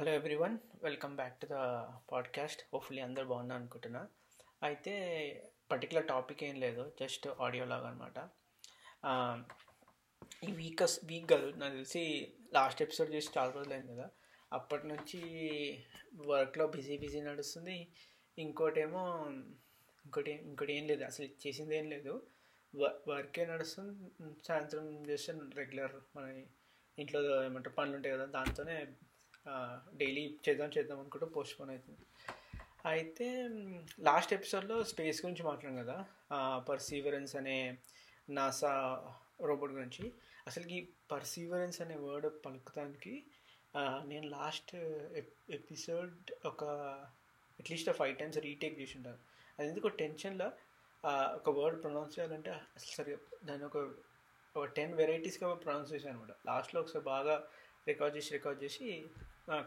Hello everyone welcome back to the podcast hopefully అందరు బాగున్నా అనుకుంటున్నా. అయితే పర్టికులర్ టాపిక్ ఏం లేదు. జస్ట్ ఆడియో లాగా అనమాట ఈ వీక్ వీక్ కాదు నాకు తెలిసి లాస్ట్ ఎపిసోడ్ చేసి చాలా రోజులు అయింది కదా. అప్పటి నుంచి వర్క్లో బిజీ బిజీ నడుస్తుంది. ఇంకోటేమో ఇంకోటి ఇంకోటి ఏం లేదు. అసలు చేసింది ఏం లేదు. వర్కే నడుస్తుంది. సాయంత్రం చేస్తే రెగ్యులర్ మన ఇంట్లో ఏమంటారు పనులు ఉంటాయి కదా దాంతోనే డైలీ చేద్దాం చేద్దాం అనుకుంటూ పోస్ట్ పోన్ అవుతుంది. అయితే లాస్ట్ ఎపిసోడ్లో స్పేస్ గురించి మాట్లాడాం కదా? పర్సీవరెన్స్ అనే నాసా రోబోట్ గురించి. అసలు ఈ పర్సీవరెన్స్ అనే వర్డ్ పలుకుతానికి నేను లాస్ట్ ఎపిసోడ్ ఒక at least five times retake చేసి ఉంటాను. అది ఎందుకు టెన్షన్లో ఒక వర్డ్ ప్రొనౌన్స్ చేయాలంటే అసలు సరిగా దాని ఒక ఒక టెన్ వెరైటీస్గా ప్రొనౌన్స్ చేశాను అనమాట. లాస్ట్లో ఒకసారి బాగా రికార్డ్ చేసి రికార్డ్ చేసి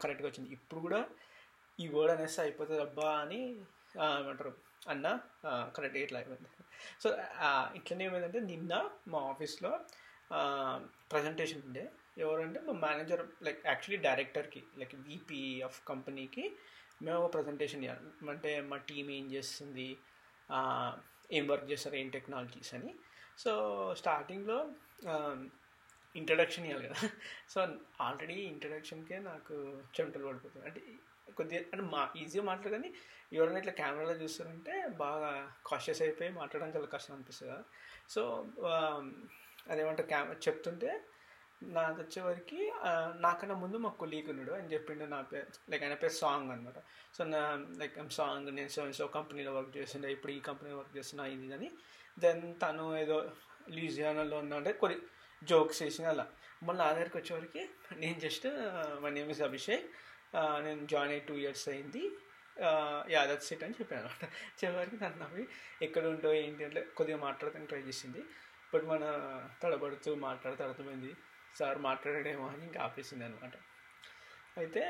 కరెక్ట్గా వచ్చింది. ఇప్పుడు కూడా ఈ వర్డ్ అనేసి అయిపోతుంది అబ్బా అని ఏమంటారు అన్న కరెక్ట్ ఇట్లా అయిపోయింది. సో ఇట్లనే ఏమైందంటే నిన్న మా ఆఫీస్లో ప్రజెంటేషన్ ఉండే. ఎవరంటే మా మేనేజర్ లైక్ యాక్చువల్లీ డైరెక్టర్కి లైక్ వీపీ ఆఫ్ కంపెనీకి మేము ఒక ప్రజెంటేషన్ ఇవ్వాలి అంటే మా టీం ఏం చేస్తుంది ఏం వర్క్ చేస్తారు ఏం టెక్నాలజీస్ అని. సో స్టార్టింగ్లో ఇంట్రడక్షన్ ఇవ్వాలి కదా. సో ఆల్రెడీ ఇంట్రడక్షన్కే నాకు చెమటలు పడిపోతుంది అంటే కొద్దిగా అంటే మా ఈజీగా మాట్లాడు కానీ ఎవరైనా ఇట్లా కెమెరాలో చూస్తారంటే బాగా కాషియస్ అయిపోయి మాట్లాడడం చాలా కష్టం అనిపిస్తుంది కదా. సో అదేమంటే కెమెరా చెప్తుంటే నాకు వచ్చేవరకు నాకన్నా ముందు మా కొలీగ్ ఉన్నాడు అని చెప్పిండు నా పేరు. లైక్ ఆయన పేరు సాంగ్ అనమాట సో నా లైక్ సాంగ్ నేను సో సో కంపెనీలో వర్క్ చేస్తుండే ఇప్పుడు ఈ కంపెనీలో వర్క్ చేస్తున్నా ఇది అని. దెన్ తను ఏదో లీజియానాలో ఉన్నా అంటే కొన్ని జోక్స్ చేసిన అలా. మళ్ళీ నా దగ్గరికి వచ్చేవరకు నేను just my name is Abhishek నేను జాయిన్ అయ్యి టూ ఇయర్స్ అయింది. యాదవ్ సెట్ అని చెప్పాను అనమాట. చివరికి నన్ను నవ్వి ఎక్కడ ఉంటావు ఏంటి అంటే కొద్దిగా మాట్లాడతానికి ట్రై చేసింది. బట్ మన తడబడుతూ మాట్లాడుతూ అర్థమైంది. సార్ మాట్లాడాడేమో అని ఇంకా ఆపేసింది అనమాట. అయితే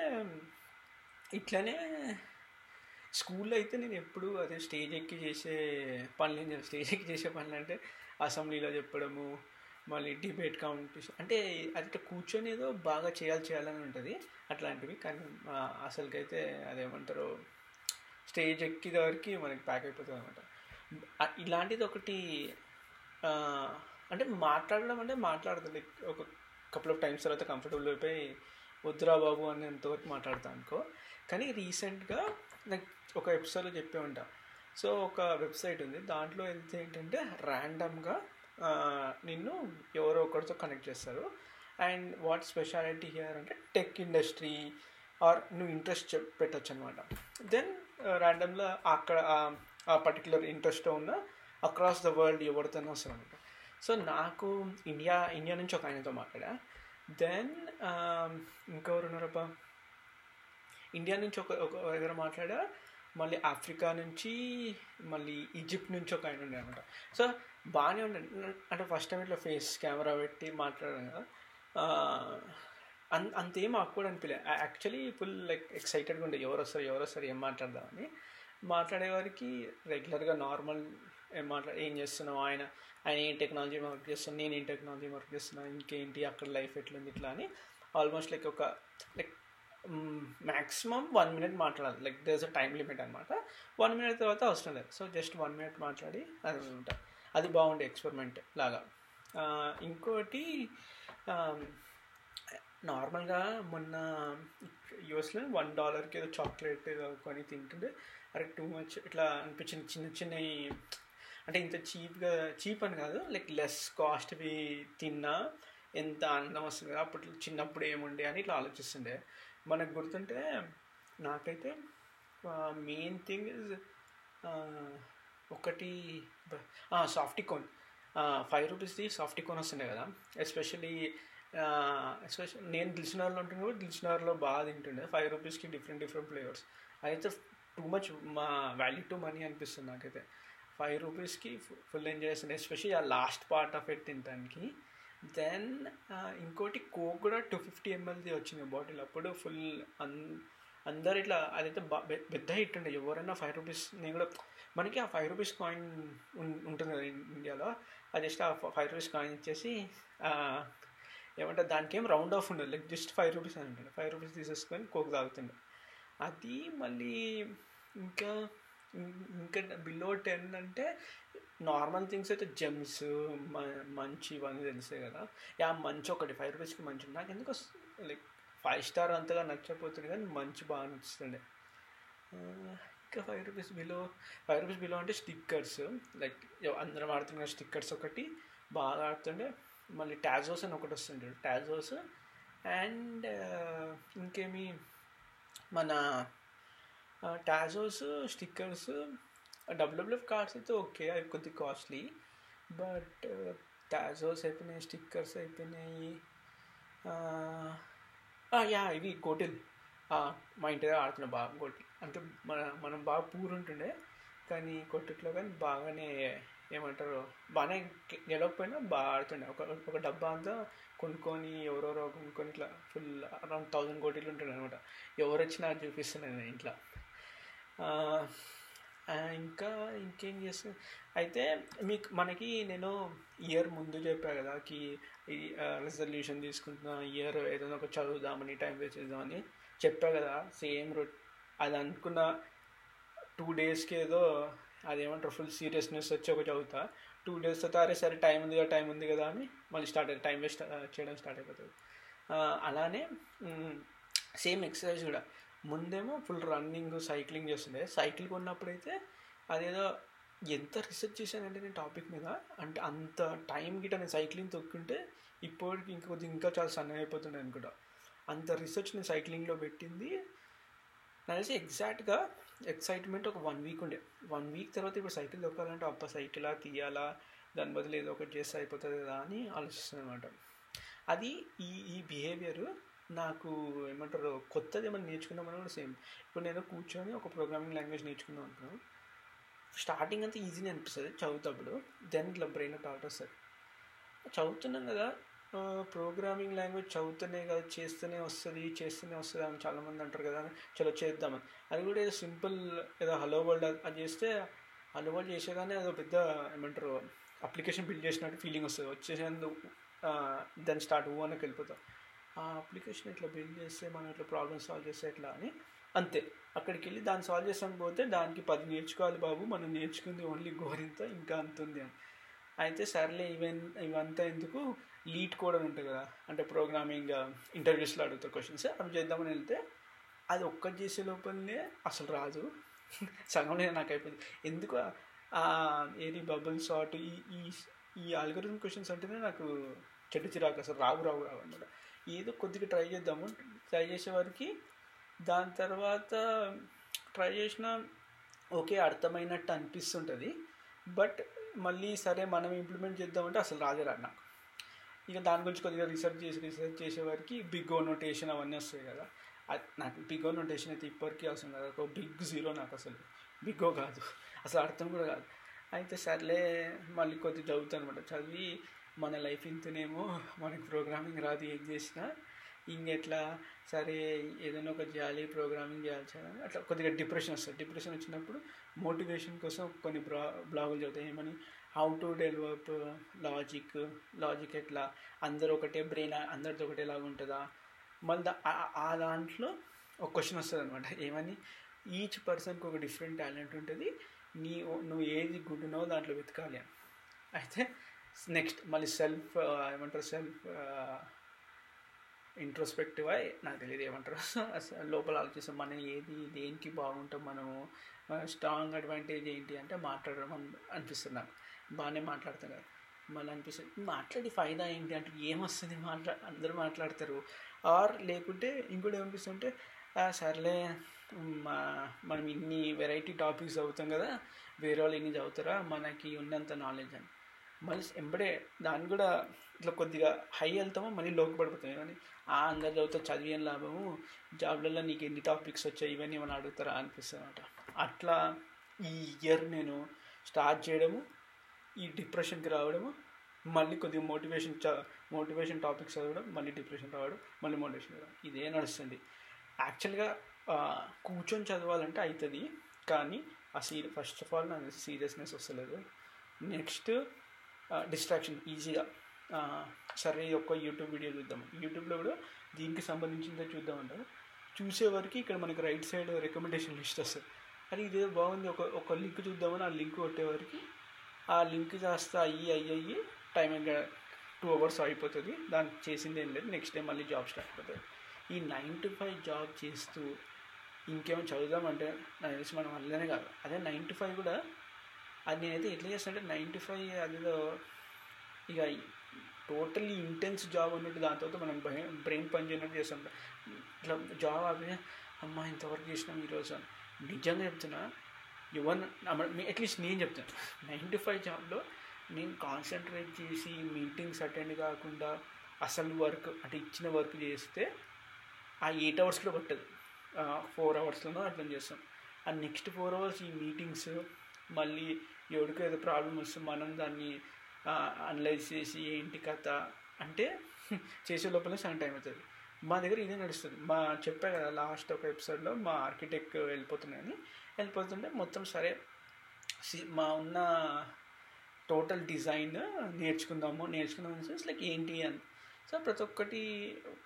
ఇట్లనే స్కూల్లో అయితే నేను ఎప్పుడు అదే స్టేజ్ ఎక్కి చేసే పనులు ఏం స్టేజ్ ఎక్కి చేసే పనులు అంటే అసెంబ్లీలో చెప్పడము మళ్ళీ డిబేట్ కాంపిటీషన్. అంటే అది కూర్చొని ఏదో బాగా చేయాలి చేయాలని ఉంటుంది అట్లాంటివి. కానీ అసలుకైతే అదేమంటారు స్టేజ్ ఎక్కిన వరకు మనకి ప్యాక్ అయిపోతుంది అనమాట ఇలాంటిది ఒకటి అంటే మాట్లాడడం అంటే మాట్లాడుతుంది ఒక కపుల్ ఆఫ్ టైమ్స్ తర్వాత కంఫర్టబుల్ అయిపోయి వద్దురా బాబు అని ఎంతవరకు మాట్లాడతాను అనుకో. కానీ రీసెంట్గా నాకు ఒక ఎపిసోడ్లో చెప్పే ఉంటా. సో ఒక వెబ్సైట్ ఉంది. దాంట్లో వెళ్తే ఏంటంటే ర్యాండమ్గా నిన్ను ఎవరో ఒకరితో కనెక్ట్ చేస్తారు. అండ్ వాట్ స్పెషాలిటీ హియర్ అంటే టెక్ ఇండస్ట్రీ ఆర్ నువ్వు ఇంట్రెస్ట్ చెప్ పెట్టచ్చు అనమాట దెన్ ర్యాండమ్లో అక్కడ ఆ పర్టికులర్ ఇంట్రెస్ట్ ఉన్న అక్రాస్ ద వరల్డ్ ఎవరితోనో వస్తారు అనమాట సో నాకు ఇండియా ఇండియా నుంచి ఒక ఆయనతో మాట్లాడా. దెన్ ఇంకెవరు ఉన్నారబ్బా? ఇండియా నుంచి ఒక ఒక దగ్గర మాట్లాడా. మళ్ళీ ఆఫ్రికా నుంచి మళ్ళీ ఈజిప్ట్ నుంచి ఒక ఆయన ఉండే అనమాట సో బాగానే ఉండే. అంటే ఫస్ట్ టైం ఇట్లా ఫేస్ కెమెరా పెట్టి మాట్లాడాను కదా. అంత అంతేం ఆకుడు అనిపించలేదు యాక్చువల్లీ ఫుల్ లైక్ ఎక్సైటెడ్గా ఉండే. ఎవరు వస్తారు ఎవరు వస్తారు ఏం మాట్లాడదామని. మాట్లాడేవారికి రెగ్యులర్గా నార్మల్ ఏం మాట్లా ఏం చేస్తున్నావు ఆయన? ఆయన ఏం టెక్నాలజీ వర్క్ చేస్తున్నాను నేను ఏం టెక్నాలజీ వర్క్ చేస్తున్నాను? ఇంకేంటి? అక్కడ లైఫ్ ఎట్లుంది? ఇట్లా అని ఆల్మోస్ట్ లైక్ ఒక లైక్ మ్యాక్సిమం వన్ మినిట్ మాట్లాడాలి. Like this a time limit అనమాట వన్ మినిట్ తర్వాత అవసరం లేదు. సో జస్ట్ వన్ మినిట్ మాట్లాడి అది ఉంటాయి అది బాగుండే ఎక్స్పెరిమెంట్ లాగా. ఇంకోటి నార్మల్గా మొన్న యూఎస్లో వన్ డాలర్కి ఏదో చాక్లెట్ ఏదో కొని తింటుంటే అరే టూ మచ్ ఇట్లా అనిపించింది. చిన్న చిన్న అంటే ఇంత చీప్గా చీప్ అని కాదు. లైక్ లెస్ కాస్ట్వి తిన్నా ఎంత ఆనందం వస్తుంది కదా. అప్పట్లో చిన్నప్పుడు ఏముండే అని ఇట్లా ఆలోచిస్తుండే. మనకు గుర్తుంటే నాకైతే మెయిన్ థింగ్ ఇస్ ఒకటి సాఫ్టికోన్ ఫైవ్ రూపీస్ది సాఫ్టికోన్ వస్తున్నాయి కదా. ఎస్పెషల్లీ ఎస్పెషల్ నేను దిల్చినార్లో ఉంటున్నా కూడా దిల్చినార్లో బాగా తింటుండే. ఫైవ్ రూపీస్కి డిఫరెంట్ డిఫరెంట్ ఫ్లేవర్స్ అయితే టూ మచ్ మా వాల్యూ టు మనీ అనిపిస్తుంది నాకైతే. ఫైవ్ రూపీస్కి ఫుల్ ఎంజాయ్ చేస్తుండే. ఎస్పెషల్లీ ఆ లాస్ట్ పార్ట్ ఆఫ్ ఇట్ తినడానికి దెన్ ఇంకోటి కోక్ కూడా టూ ఫిఫ్టీ ఎంఎల్ది వచ్చింది బాటిల్. అప్పుడు ఫుల్ అన్ అందరు ఇట్లా అదైతే పెద్ద హిట్ ఉండే. ఎవరైనా ఫైవ్ రూపీస్ నేను కూడా మనకి ఆ ఫైవ్ రూపీస్ కాయిన్ ఉంటుంది కదా ఇండియాలో. అది జస్ట్ ఆ ఫైవ్ రూపీస్ కాయిన్ ఇచ్చేసి ఏమంటే దానికి ఏం రౌండ్ ఆఫ్ ఉండదు. లైక్ జస్ట్ ఫైవ్ రూపీస్ అని ఉంటుంది. ఫైవ్ రూపీస్ తీసేసుకొని కోక్ తాగుతుండే. అది మళ్ళీ ఇంకా ఇంకా బిలో టెన్ అంటే నార్మల్ థింగ్స్ అయితే జెమ్స్ మంచి ఇవన్నీ తెలిసే కదా. యా మంచి ఒకటి ఫైవ్ రూపీస్కి మంచి నాకు ఎందుకు లైక్ ఫైవ్ స్టార్ అంతగా నచ్చకపోతుంది కానీ మంచి బాగా నచ్చుతుండే ఇంకా five rupees below five rupees below అంటే స్టిక్కర్స్. లైక్ అందరం ఆడుతున్న స్టిక్కర్స్ ఒకటి బాగా ఆడుతుండే మళ్ళీ టాజోస్ అని ఒకటి వస్తుండే. టాజోస్ అండ్ ఇంకేమి మన టాజోస్ స్టిక్కర్స్ డబ్ల్యూడబ్ల్యూఎఫ్ కార్డ్స్ అయితే ఓకే అవి కొద్దిగా కాస్ట్లీ బట్ టాజోస్ అయిపోయినాయి స్టిక్కర్స్ అయిపోయినాయి. Uh, ah, యా ఇవి గోటిల్ మా ఇంటి దగ్గర ఆడుతున్నా బాగా గోటిల్ అంటే మన మనం బాగా పూర్ ఉంటుండే కానీ కొట్టుట్లో కానీ బాగానే ఏమంటారు బాగానే గెలవకపోయినా బాగా ఆడుతుండే. ఒక ఒక డబ్బా అంతా కొనుక్కొని ఎవరెవరో కొనుక్కొని ఇట్లా ఫుల్ అరౌండ్ థౌజండ్ కోటీలు ఉంటుండే అనమాట. ఎవరు వచ్చినా చూపిస్తున్నాను నేను ఇంట్లో. Uh, ఇంకా ఇంకేం చేస్తా? అయితే మీకు మనకి నేను ఇయర్ ముందు చెప్పా కదా కి రిజల్యూషన్ తీసుకుంటున్నా ఇయర్ ఏదైనా ఒక చదువుదామని టైం వేస్ట్ చేద్దామని చెప్పా కదా సేమ్ రొట్ అది అనుకున్న టూ డేస్కి ఏదో అదేమంటారు ఫుల్ సీరియస్నెస్ వచ్చి ఒక చదువుతా. టూ డేస్ తర్వాత అరే సరే టైం ఉంది కదా టైం ఉంది కదా అని మళ్ళీ స్టార్ట్ అయ్యి టైం వేస్ట్ చేయడం స్టార్ట్ అయిపోతుంది. అలానే సేమ్ ఎక్సర్సైజ్ కూడా. ముందేమో ఫుల్ రన్నింగ్ సైక్లింగ్ చేస్తుండే. సైకిల్ కొన్నప్పుడైతే అదేదో ఎంత రీసెర్చ్ చేశానంటే నేను టాపిక్ మీద అంటే అంత టైం గిట్ట నేను సైక్లింగ్ తొక్కుంటే ఇప్పటికి ఇంకా కొద్దిగా ఇంకా చాలా సన్నగా అయిపోతుండే అనుకుంటా. అంత రీసెర్చ్ నేను సైక్లింగ్లో పెట్టింది. నాకు తెలిసి ఎగ్జాక్ట్గా ఎక్సైట్మెంట్ ఒక వన్ వీక్ ఉండే. వన్ వీక్ తర్వాత ఇప్పుడు సైకిల్ తొక్కాలంటే అప్ప సైకిలా తీయాలా? దాని బదులు ఏదో ఒకటి చేస్తే అయిపోతుంది కదా అని ఆలోచిస్తుంది అనమాట అది ఈ ఈ బిహేవియర్ నాకు ఏమంటారు కొత్తది ఏమైనా నేర్చుకుందామని కూడా సేమ్ ఇప్పుడు నేను కూర్చొని ఒక ప్రోగ్రామింగ్ లాంగ్వేజ్ నేర్చుకుందాం అంటున్నాను స్టార్టింగ్ అంతా ఈజీనే అనిపిస్తుంది చదువుతప్పుడు. దెన్ ఇట్లా బ్రెయిన్ థాట్ వస్తుంది. చదువుతున్నాం కదా ప్రోగ్రామింగ్ లాంగ్వేజ్ చదువుతూనే కదా చేస్తూనే వస్తుంది చేస్తూనే వస్తుంది అని చాలామంది అంటారు కదా చలో చేద్దామని. అది కూడా ఏదో సింపుల్ ఏదో హలో వరల్డ్ అది చేస్తే హలో వరల్డ్ చేసేదాన్ని అదో పెద్ద ఏమంటారు అప్లికేషన్ బిల్డ్ చేసినట్టు ఫీలింగ్ వస్తుంది. వచ్చేసేందుకు దాన్ని స్టార్ట్ ఊహనకి వెళ్ళిపోతాం. ఆ అప్లికేషన్ ఇట్లా బిల్డ్ చేస్తే మనం ఇట్లా ప్రాబ్లమ్ సాల్వ్ చేస్తే ఎట్లా అని. అంతే. అక్కడికి వెళ్ళి దాన్ని సాల్వ్ చేసాను పోతే దానికి పది నేర్చుకోవాలి బాబు మనం నేర్చుకుంది ఓన్లీ గోరింత ఇంకా అంతుంది అని. అయితే సర్లే ఈవెన్ ఇవంతా ఎందుకు? లీడ్ కూడా అని ఉంటుంది కదా. అంటే ప్రోగ్రామింగ్ ఇంటర్వ్యూస్లో అడుగుతారు క్వశ్చన్స్ అవి చేద్దామని వెళ్తే అది ఒక్కటి చేసే లోపలనే అసలు రాదు. సగంలో నాకు అయిపోయింది. ఎందుకు? ఏది బబుల్ షాట్ ఈ ఈ ఈ ఆల్గరిజం క్వశ్చన్స్ అంటేనే నాకు చెట్టు చిరాకు అసలు రావు రావు రావు అనమాట ఏదో కొద్దిగా ట్రై చేద్దాము. ట్రై చేసేవారికి దాని తర్వాత ట్రై చేసిన ఓకే అర్థమైనట్టు అనిపిస్తుంటుంది. బట్ మళ్ళీ సరే మనం ఇంప్లిమెంట్ చేద్దామంటే అసలు రాదే రాదు నాకు. ఇక దాని గురించి కొద్దిగా రీసెర్చ్ చేసి రీసెర్చ్ చేసే బిగ్ ఓ నోటేషన్ అవన్నీ వస్తాయి కదా. నాకు బిగ్ ఓ నోటేషన్ అయితే ఇప్పటికీ అవసరం కాదు ఒక బిగ్ జీరో నాకు అసలు. బిగ్ ఓ కాదు. అసలు అర్థం కూడా కాదు. అయితే సర్లే మళ్ళీ కొద్దిగా చదువుతాను అనమాట చదివి మన లైఫ్ ఇంతనేమో మనకి ప్రోగ్రామింగ్ రాదు ఏం చేసినా. ఇంకెట్లా సరే ఏదైనా ఒక చేయాలి ప్రోగ్రామింగ్ చేయాలి చేయాలి అట్లా కొద్దిగా డిప్రెషన్ వస్తుంది. డిప్రెషన్ వచ్చినప్పుడు మోటివేషన్ కోసం కొన్ని బ్లా బ్లాగులు చదువుతాయి. ఏమని? How to develop logic logic ఎట్లా? అందరూ ఒకటే బ్రెయిన్ అందరితో ఒకటేలాగా ఉంటుందా? మళ్ళీ ఆ దాంట్లో ఒక క్వశ్చన్ వస్తుంది అనమాట ఏమని ఈచ్ పర్సన్కి ఒక డిఫరెంట్ టాలెంట్ ఉంటుంది. నీ నువ్వు ఏది గుడ్ ఉన్నావో దాంట్లో వెతకాలి అని. అయితే నెక్స్ట్ మళ్ళీ సెల్ఫ్ ఏమంటారు సెల్ఫ్ ఇంట్రోస్పెక్టివ్ అయి నాకు తెలియదు ఏమంటారు. లోపల ఆలోచిస్తాం. మనం ఏది దేనికి బాగుంటాం మనము స్ట్రాంగ్ అడ్వాంటేజ్ ఏంటి అంటే మాట్లాడడం అనిపిస్తుంది నాకు. బాగానే మాట్లాడతాం కదా. మళ్ళీ అనిపిస్తుంది మాట్లాడి ఫైదా ఏంటి అంటే ఏమొస్తుంది మాట్లా అందరూ మాట్లాడతారు. ఆర్ లేకుంటే ఇంకోటి ఏమనిపిస్తుంటే సర్లే మా మనం ఇన్ని వెరైటీ టాపిక్స్ చదువుతాం కదా వేరే వాళ్ళు ఎన్ని చదువుతారా మనకి ఉన్నంత నాలెడ్జ్ అని. మళ్ళీ ఎంబడే దాన్ని కూడా ఇట్లా కొద్దిగా హై వెళ్తామో మళ్ళీ లోకి పడిపోతాం. కానీ ఆ అందరు చదివితే చదివి లాభము? జాబ్లలో నీకు ఎన్ని టాపిక్స్ వచ్చాయి? ఇవన్నీ ఏమైనా అడుగుతారా? అనిపిస్తుంది అనమాట అట్లా ఈ ఇయర్ నేను స్టార్ట్ చేయడము ఈ డిప్రెషన్కి రావడము మళ్ళీ కొద్దిగా మోటివేషన్ చ మోటివేషన్ టాపిక్స్ చదవడం మళ్ళీ డిప్రెషన్ రావడం మళ్ళీ మోటివేషన్ రావడం. ఇదే నడుస్తుంది. యాక్చువల్గా కూర్చొని చదవాలంటే అవుతుంది కానీ ఆ సీ ఫస్ట్ ఆఫ్ ఆల్ నాకు సీరియస్నెస్ వస్తలేదు. నెక్స్ట్ డిస్ట్రాక్షన్ ఈజీగా సరే ఒక యూట్యూబ్ వీడియో చూద్దాం. యూట్యూబ్లో కూడా దీనికి సంబంధించిందే చూద్దామంటారు. చూసే వరకు ఇక్కడ మనకి రైట్ సైడ్ రికమెండేషన్ లిస్ట్ వస్తుంది. అది ఇదే బాగుంది. ఒక ఒక లింక్ చూద్దామని ఆ లింక్ కొట్టేవరకు ఆ లింక్ కాస్త అయ్యి అయ్యి అయ్యి టైం ఇంకా టూ అవర్స్ అయిపోతుంది. దానికి చేసింది ఏం లేదు. నెక్స్ట్ డే మళ్ళీ జాబ్ స్టార్ట్ అయిపోతుంది. ఈ నైన్ టు ఫైవ్ జాబ్ చేస్తూ ఇంకేమో చదువుదామంటే నాకు తెలిసి మనం వల్లనే కాదు. అదే నైన్ టు ఫైవ్ కూడా అది నేనైతే ఎట్లా చేస్తానంటే నైన్ టు ఫైవ్ అదిలో ఇక టోటల్లీ ఇంటెన్స్ జాబ్ ఉన్నట్టు దాని తర్వాత మనం బ్రెయిన్ పని చేయనట్టు చేస్తాం. ఇట్లా జాబ్ ఆపి అమ్మ ఇంతవరకు చేసినాం ఈరోజు నిజంగా చెప్తున్నా ఎవరు అట్లీస్ట్ నేను చెప్తాను. నైన్ టు ఫైవ్ జాబ్లో నేను కాన్సన్ట్రేట్ చేసి మీటింగ్స్ అటెండ్ కాకుండా అసలు వర్క్ అంటే ఇచ్చిన వర్క్ చేస్తే ఆ ఎయిట్ అవర్స్ కూడా పట్టదు ఫోర్ అవర్స్లోనో అట్లా చేస్తాం. ఆ నెక్స్ట్ ఫోర్ అవర్స్ ఈ మీటింగ్స్ మళ్ళీ ఎవరికి ఏదో ప్రాబ్లం వస్తే మనం దాన్ని అనలైజ్ చేసి ఏంటి కథ అంటే చేసే లోపల సగం టైం అవుతుంది. మా దగ్గర ఇదే నడుస్తుంది. మా చెప్పా కదా లాస్ట్ ఒక ఎపిసోడ్లో మా ఆర్కిటెక్ట్ వెళ్ళిపోతున్నాయని వెళ్ళిపోతుంటే మొత్తం సరే సి- మా ఉన్న టోటల్ డిజైన్ నేర్చుకుందాము నేర్చుకుందాం సెన్స్ లైక్ ఏంటి అని. సో ప్రతి ఒక్కటి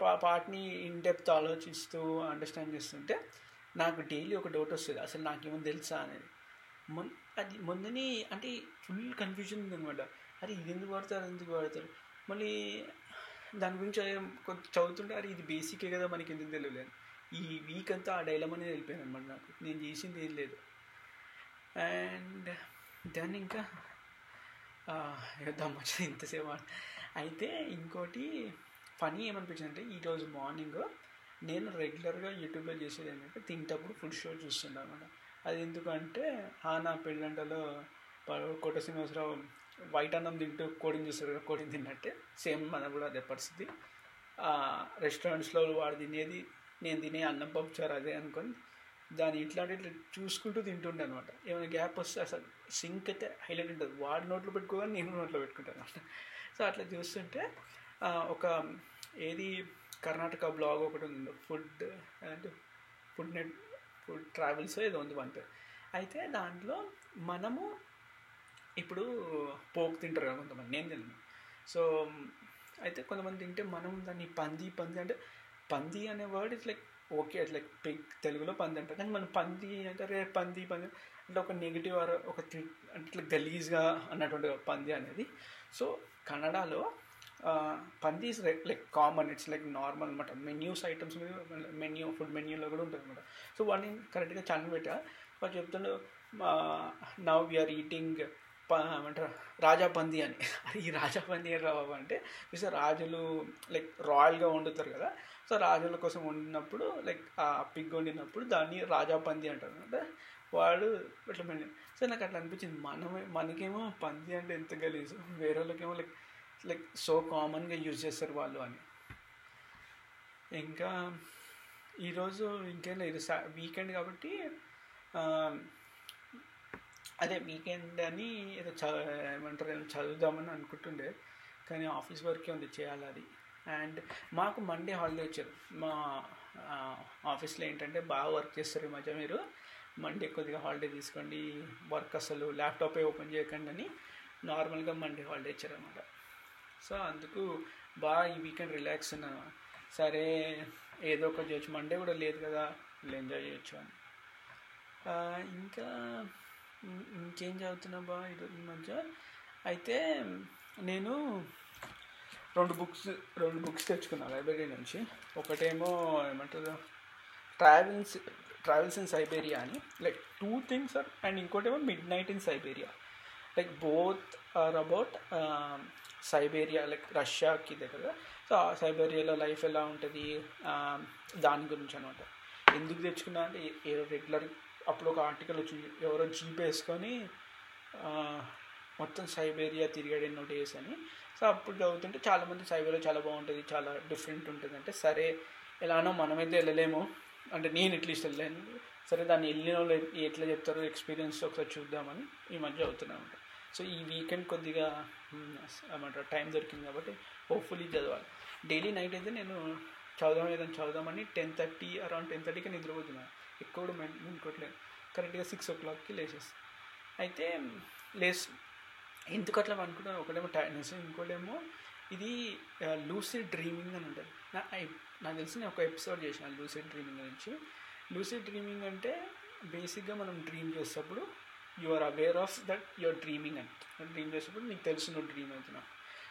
పా పార్ట్ని ఇన్ డెప్త్ ఆలోచిస్తూ అండర్స్టాండ్ చేస్తుంటే నాకు డైలీ ఒక డౌట్ వస్తుంది. అసలు నాకేమో తెలుసా అనేది. మొన్ అది మొన్ననే అంటే ఫుల్ కన్ఫ్యూజన్ ఉంది అనమాట అరే ఇది ఎందుకు వాడతారు అది ఎందుకు వాడతారు? మళ్ళీ దాని గురించి కొంచెం చదువుతుంటే అరే ఇది బేసికే కదా మనకి ఎందుకు తెలియలేదు. ఈ వీక్ అంతా ఆ డైలమ్ అనేది వెళ్ళిపోయాను అనమాట నాకు. నేను చేసింది ఏం లేదు. అండ్ దాన్ని ఇంకా యుద్ధం వచ్చింది ఇంతసేపు. అయితే ఇంకోటి ఫనీ ఏమనిపించింది అంటే ఈరోజు మార్నింగ్ నేను రెగ్యులర్గా యూట్యూబ్లో చేసేది ఏంటంటే తింటప్పుడు ఫుడ్ షో చూస్తుండే అనమాట అది ఎందుకంటే ఆనా పెళ్ళంటలో ప- కోట శ్రీనివాసరావు వైట్ అన్నం తింటూ కోడిని చూస్తారు కోడిని తిన్నట్టే. సేమ్ మన కూడా అదే పరిస్థితి. రెస్టారెంట్స్లో వాడు తినేది నేను తినే అన్నం పప్పుచారు అదే అనుకొని దాన్ని ఇట్లాంటి ఇట్లా చూసుకుంటూ తింటుండే అనమాట ఏమైనా గ్యాప్ వస్తే అసలు సింక్ అయితే హైలైట్ ఉంటుంది. వాడి నోట్లో పెట్టుకోవాలి నేను నోట్లో పెట్టుకుంటాను అనమాట సో అట్లా చూస్తుంటే ఒక ఏది కర్ణాటక బ్లాగ్ ఒకటి ఉంది ఫుడ్ అంటే ఫుడ్ నెట్ ఫుడ్ ట్రావెల్స్ ఏదో ఉంది వన్ పేరు అయితే దాంట్లో మనము ఇప్పుడు పోక్ తింటారు కదా కొంతమంది నేను తిన్నాను సో అయితే కొంతమంది తింటే మనం దాన్ని పంది పంది అంటే పంది అనే word it's like okay it's like pig తెలుగులో పంది అంటారు. కానీ మనం పంది అంటే రే పంది పంది అంటే ఒక నెగిటివ్ ఆర్ ఒక అంటే ఇట్లా గలీజ్గా అన్నటువంటి పంది అనేది. సో కన్నడలో పందీస్ పంది is like common it's like normal అనమాట మెన్యూస్ ఐటమ్స్ మీద మెన్యూ ఫుడ్ మెన్యూలో కూడా ఉంటుంది అనమాట సో వాడిని కరెక్ట్గా చదివి పెట్టా వాడు చెప్తుండే నవ్ వీఆర్ ఈటింగ్ ఏమంటారు రాజా పంది అని. ఈ రాజా పంది ఏం రావు అంటే చూస్తే రాజులు లైక్ రాయల్గా వండుతారు కదా. సో రాజుల కోసం వండినప్పుడు లైక్ ఆ పిగ్ వండినప్పుడు దాన్ని రాజా పంది అంటారు అంటే వాడు ఇట్లా సో నాకు అట్లా అనిపించింది. మనమే మనకేమో పంది అంటే ఎంత గలీజు. వేరే వాళ్ళకేమో లైక్ లైక్ సో కామన్గా యూజ్ చేస్తారు వాళ్ళు అని. ఇంకా ఈరోజు ఇంకేం లేదు. సా వీకెండ్ కాబట్టి అదే వీకెండ్ అని ఏదో చ ఏమంటారు ఏదో చదువుదామని అనుకుంటుండే. కానీ ఆఫీస్ వర్కే ఉంది చేయాలి అది. అండ్ మాకు మండే హాలిడే వచ్చారు. మా ఆఫీస్లో ఏంటంటే బాగా వర్క్ చేస్తారు ఈ మధ్య మీరు. మండే కొద్దిగా హాలిడే తీసుకోండి. వర్క్ అసలు ల్యాప్టాపే ఓపెన్ చేయకండి అని నార్మల్గా మండే హాలిడే ఇచ్చారనమాట సో అందుకు బాగా ఈ వీకెండ్ రిలాక్స్ ఉన్నాను సరే ఏదో ఒకటి చేయొచ్చు. మండే కూడా లేదు కదా ఎంజాయ్ చేయొచ్చు అని. ఇంకా ఇంకేం చదువుతున్నా బా ఈరోజు ఈ మధ్య? అయితే నేను రెండు బుక్స్ రెండు బుక్స్ తెచ్చుకున్నాను లైబ్రరీ నుంచి. ఒకటేమో ఏమంటారు? ట్రావెల్స్ ట్రావెల్స్ ఇన్ సైబేరియా అని. Like two things are and ఇంకోటేమో midnight in Siberia like both are about Siberia like రష్యాకి దగ్గర సో ఆ సైబేరియాలో లైఫ్ ఎలా ఉంటుంది? దాని గురించి అనమాట. ఎందుకు తెచ్చుకున్నా అంటే ఏదో రెగ్యులర్ అప్పుడు ఒక ఆర్టికల్ వచ్చి ఎవరో జీప్ వేసుకొని మొత్తం సైబేరియా తిరిగాడు ఎన్నో డేస్ అని. సో అప్పుడు చదువుతుంటే చాలామంది సైబేరియా చాలా బాగుంటుంది చాలా డిఫరెంట్ ఉంటుంది అంటే సరే ఎలానో మనమైతే వెళ్ళలేము. అంటే నేను ఎట్లీస్ట్ వెళ్ళాను సరే దాన్ని వెళ్ళిన వాళ్ళు ఎట్లా చెప్తారో ఎక్స్పీరియన్స్ ఒకసారి చూద్దామని ఈ మధ్య అవుతున్నాను సో ఈ వీకెండ్ కొద్దిగా ఏమంటారు టైం దొరికింది కాబట్టి హోప్ఫుల్లీ చదవాలి. డైలీ నైట్ అయితే నేను చదువుదాం ఏదైనా చదువుదామని టెన్ థర్టీ అరౌండ్ టెన్ థర్టీకి నిద్రపోతున్నాను ఎక్కువ కూడా మెన్ ఇంకోట్లేదు కరెక్ట్గా సిక్స్ ఓ క్లాక్కి లేచేసి అయితే లేస్ ఎందుకు అట్లా అనుకుంటాను ఒకటేమో టైర్నెస్ ఇంకోటేమో ఇది లూసిడ్ డ్రీమింగ్ అని ఉంటుంది. నా నాకు తెలిసి నేను ఒక ఎపిసోడ్ చేసిన లూసిడ్ డ్రీమింగ్ గురించి. లూసిడ్ డ్రీమింగ్ అంటే బేసిక్గా మనం డ్రీమ్ చేసేటప్పుడు you are aware of that your dreaming అని డ్రీమ్ చేసినప్పుడు నీకు తెలుసు నువ్వు డ్రీమ్ అవుతున్నావు.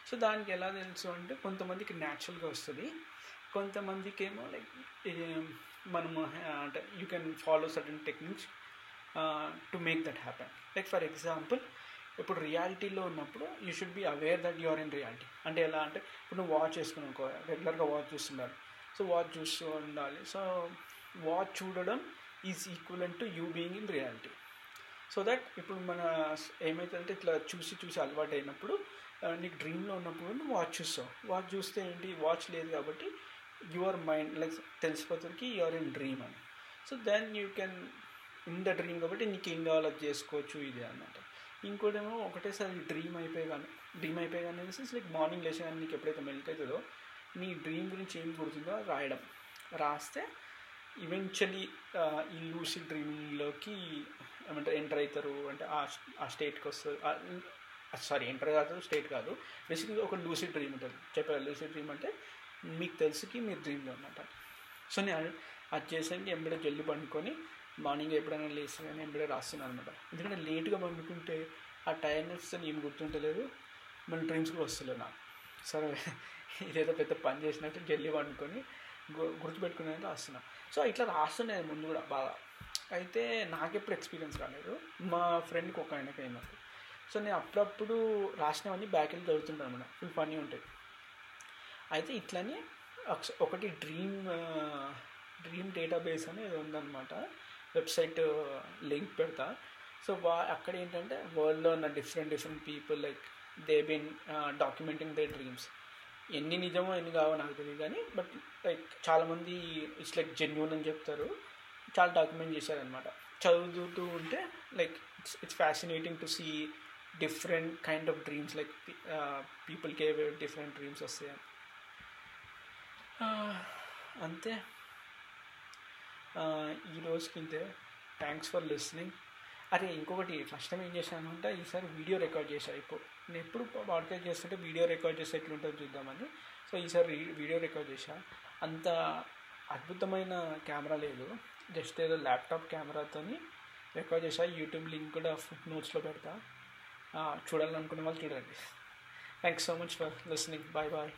సో దానికి ఎలా తెలుసు అంటే కొంతమందికి న్యాచురల్గా వస్తుంది. కొంతమందికి ఏమో లైక్ మనము అంటే you can follow certain techniques to make that happen like for example ఇప్పుడు రియాలిటీలో ఉన్నప్పుడు you should be aware that you're in reality అంటే ఎలా అంటే ఇప్పుడు నువ్వు వాచ్ చేసుకున్నావు రెగ్యులర్గా వాచ్ చూస్తుండాలి సో వాచ్ చూస్తూ ఉండాలి. సో వాచ్ చూడడం is equal to you being in reality so that ఇప్పుడు మన ఏమైతుందంటే ఇట్లా చూసి చూసి అలవాటు అయినప్పుడు నీకు డ్రీమ్లో ఉన్నప్పుడు నువ్వు వాచ్ చూస్తావు. వాచ్ చూస్తే ఏంటి? వాచ్ లేదు కాబట్టి యువర్ మైండ్ లైక్ తెలిసిపోతుంది యువర్ ఇన్ డ్రీమ్ అని. So then you can in the dream కాబట్టి నీకు ఏం కావాలో అది చేసుకోవచ్చు ఇది అన్నమాట. ఇంకోటేమో ఒకటేసారి డ్రీమ్ అయిపోయి కానీ డ్రీమ్ అయిపోయి కానీ లైక్ మార్నింగ్ లేచి కానీ నీకు ఎప్పుడైతే మెల్క్ అవుతుందో నీ డ్రీమ్ గురించి ఏం గుర్తుందో రాయడం. రాస్తే ఈవెన్చువలీ ఈ లూసి డ్రీమ్లోకి ఏమంటారు ఎంటర్ అవుతారు అంటే ఆ స్టేట్కి వస్తారు సారీ ఎంటర్ కాదు స్టేట్ కాదు. బేసిక్గా ఒక లూసిడ్ డ్రీమ్ ఉంటుంది. చెప్పారు లూసిడ్ డ్రీమ్ అంటే మీకు తెలుసుకి మీరు డ్రీమ్లో అనమాట సో నేను అది- అది చేసానికి ఎంబడే జల్లి పండుకొని మార్నింగ్ ఎప్పుడైనా లేచి కానీ ఎంబడే రాస్తున్నాను అనమాట ఎందుకంటే లేట్గా పండుకుంటే ఆ టైర్నెస్ ఏం గుర్తుంటలేదు. మన డ్రీమ్స్ కూడా వస్తలేవు నాకు. సరే ఇదేదో పెద్ద పని చేసినట్టు జల్లి పండుకొని గు- గుర్తుపెట్టుకునేది రాస్తున్నాను సో ఇట్లా రాస్తుండే ముందు కూడా బాగా. అయితే నాకెప్పుడు ఎక్స్పీరియన్స్ రాలేదు. మా ఫ్రెండ్కి ఒక ఆయనకి అయినప్పుడు సో నేను అప్పుడప్పుడు రాసినవన్నీ బ్యాక్ వెళ్ళి చదువుతుంటాను అనమాట ఫుల్ ఫన్నీ ఉంటాయి అయితే ఇట్లనే ఒకటి డ్రీమ్ డ్రీమ్ డేటాబేస్ అని ఏదో ఉందన్నమాట. వెబ్సైట్ లింక్ పెడతా. సో వా అక్కడ ఏంటంటే వరల్డ్లో ఉన్న different different people like they been documenting they dreams ఎన్ని నిజమో ఎన్ని కావో నాకు తెలియదు కానీ బట్ లైక్ చాలామంది ఇట్స్ లైక్ జెన్యున్ అని చెప్తారు. చాలా డాక్యుమెంట్ చేశారనమాట చదువుతూ ఉంటే like it's it's fascinating to see different kind of dreams like పీపుల్కి ఏవే డిఫరెంట్ డ్రీమ్స్ వస్తాయని అంతే. Uh, ఈ రోజుకి ఇంతే థ్యాంక్స్ ఫర్ లిస్నింగ్ అరే ఇంకొకటి ఫస్ట్ టైం ఏం చేశాను అంటే ఈసారి వీడియో రికార్డ్ చేశాను ఇప్పుడు. నేను ఎప్పుడు పాడ్కాస్ట్ చేస్తుంటే వీడియో రికార్డ్ చేస్తే ఎట్లుంటుందో చూద్దామని. సో ఈసారి వీడియో రికార్డ్ చేసా అంత అద్భుతమైన కెమెరా లేదు. జస్ట్ ఏదో ల్యాప్టాప్ కెమెరాతోని రికార్డ్ చేసా. యూట్యూబ్ లింక్ కూడా ఫుట్ నోట్స్లో పెడతా. చూడాలనుకునే వాళ్ళు చూడండి. Thanks so much for listening bye bye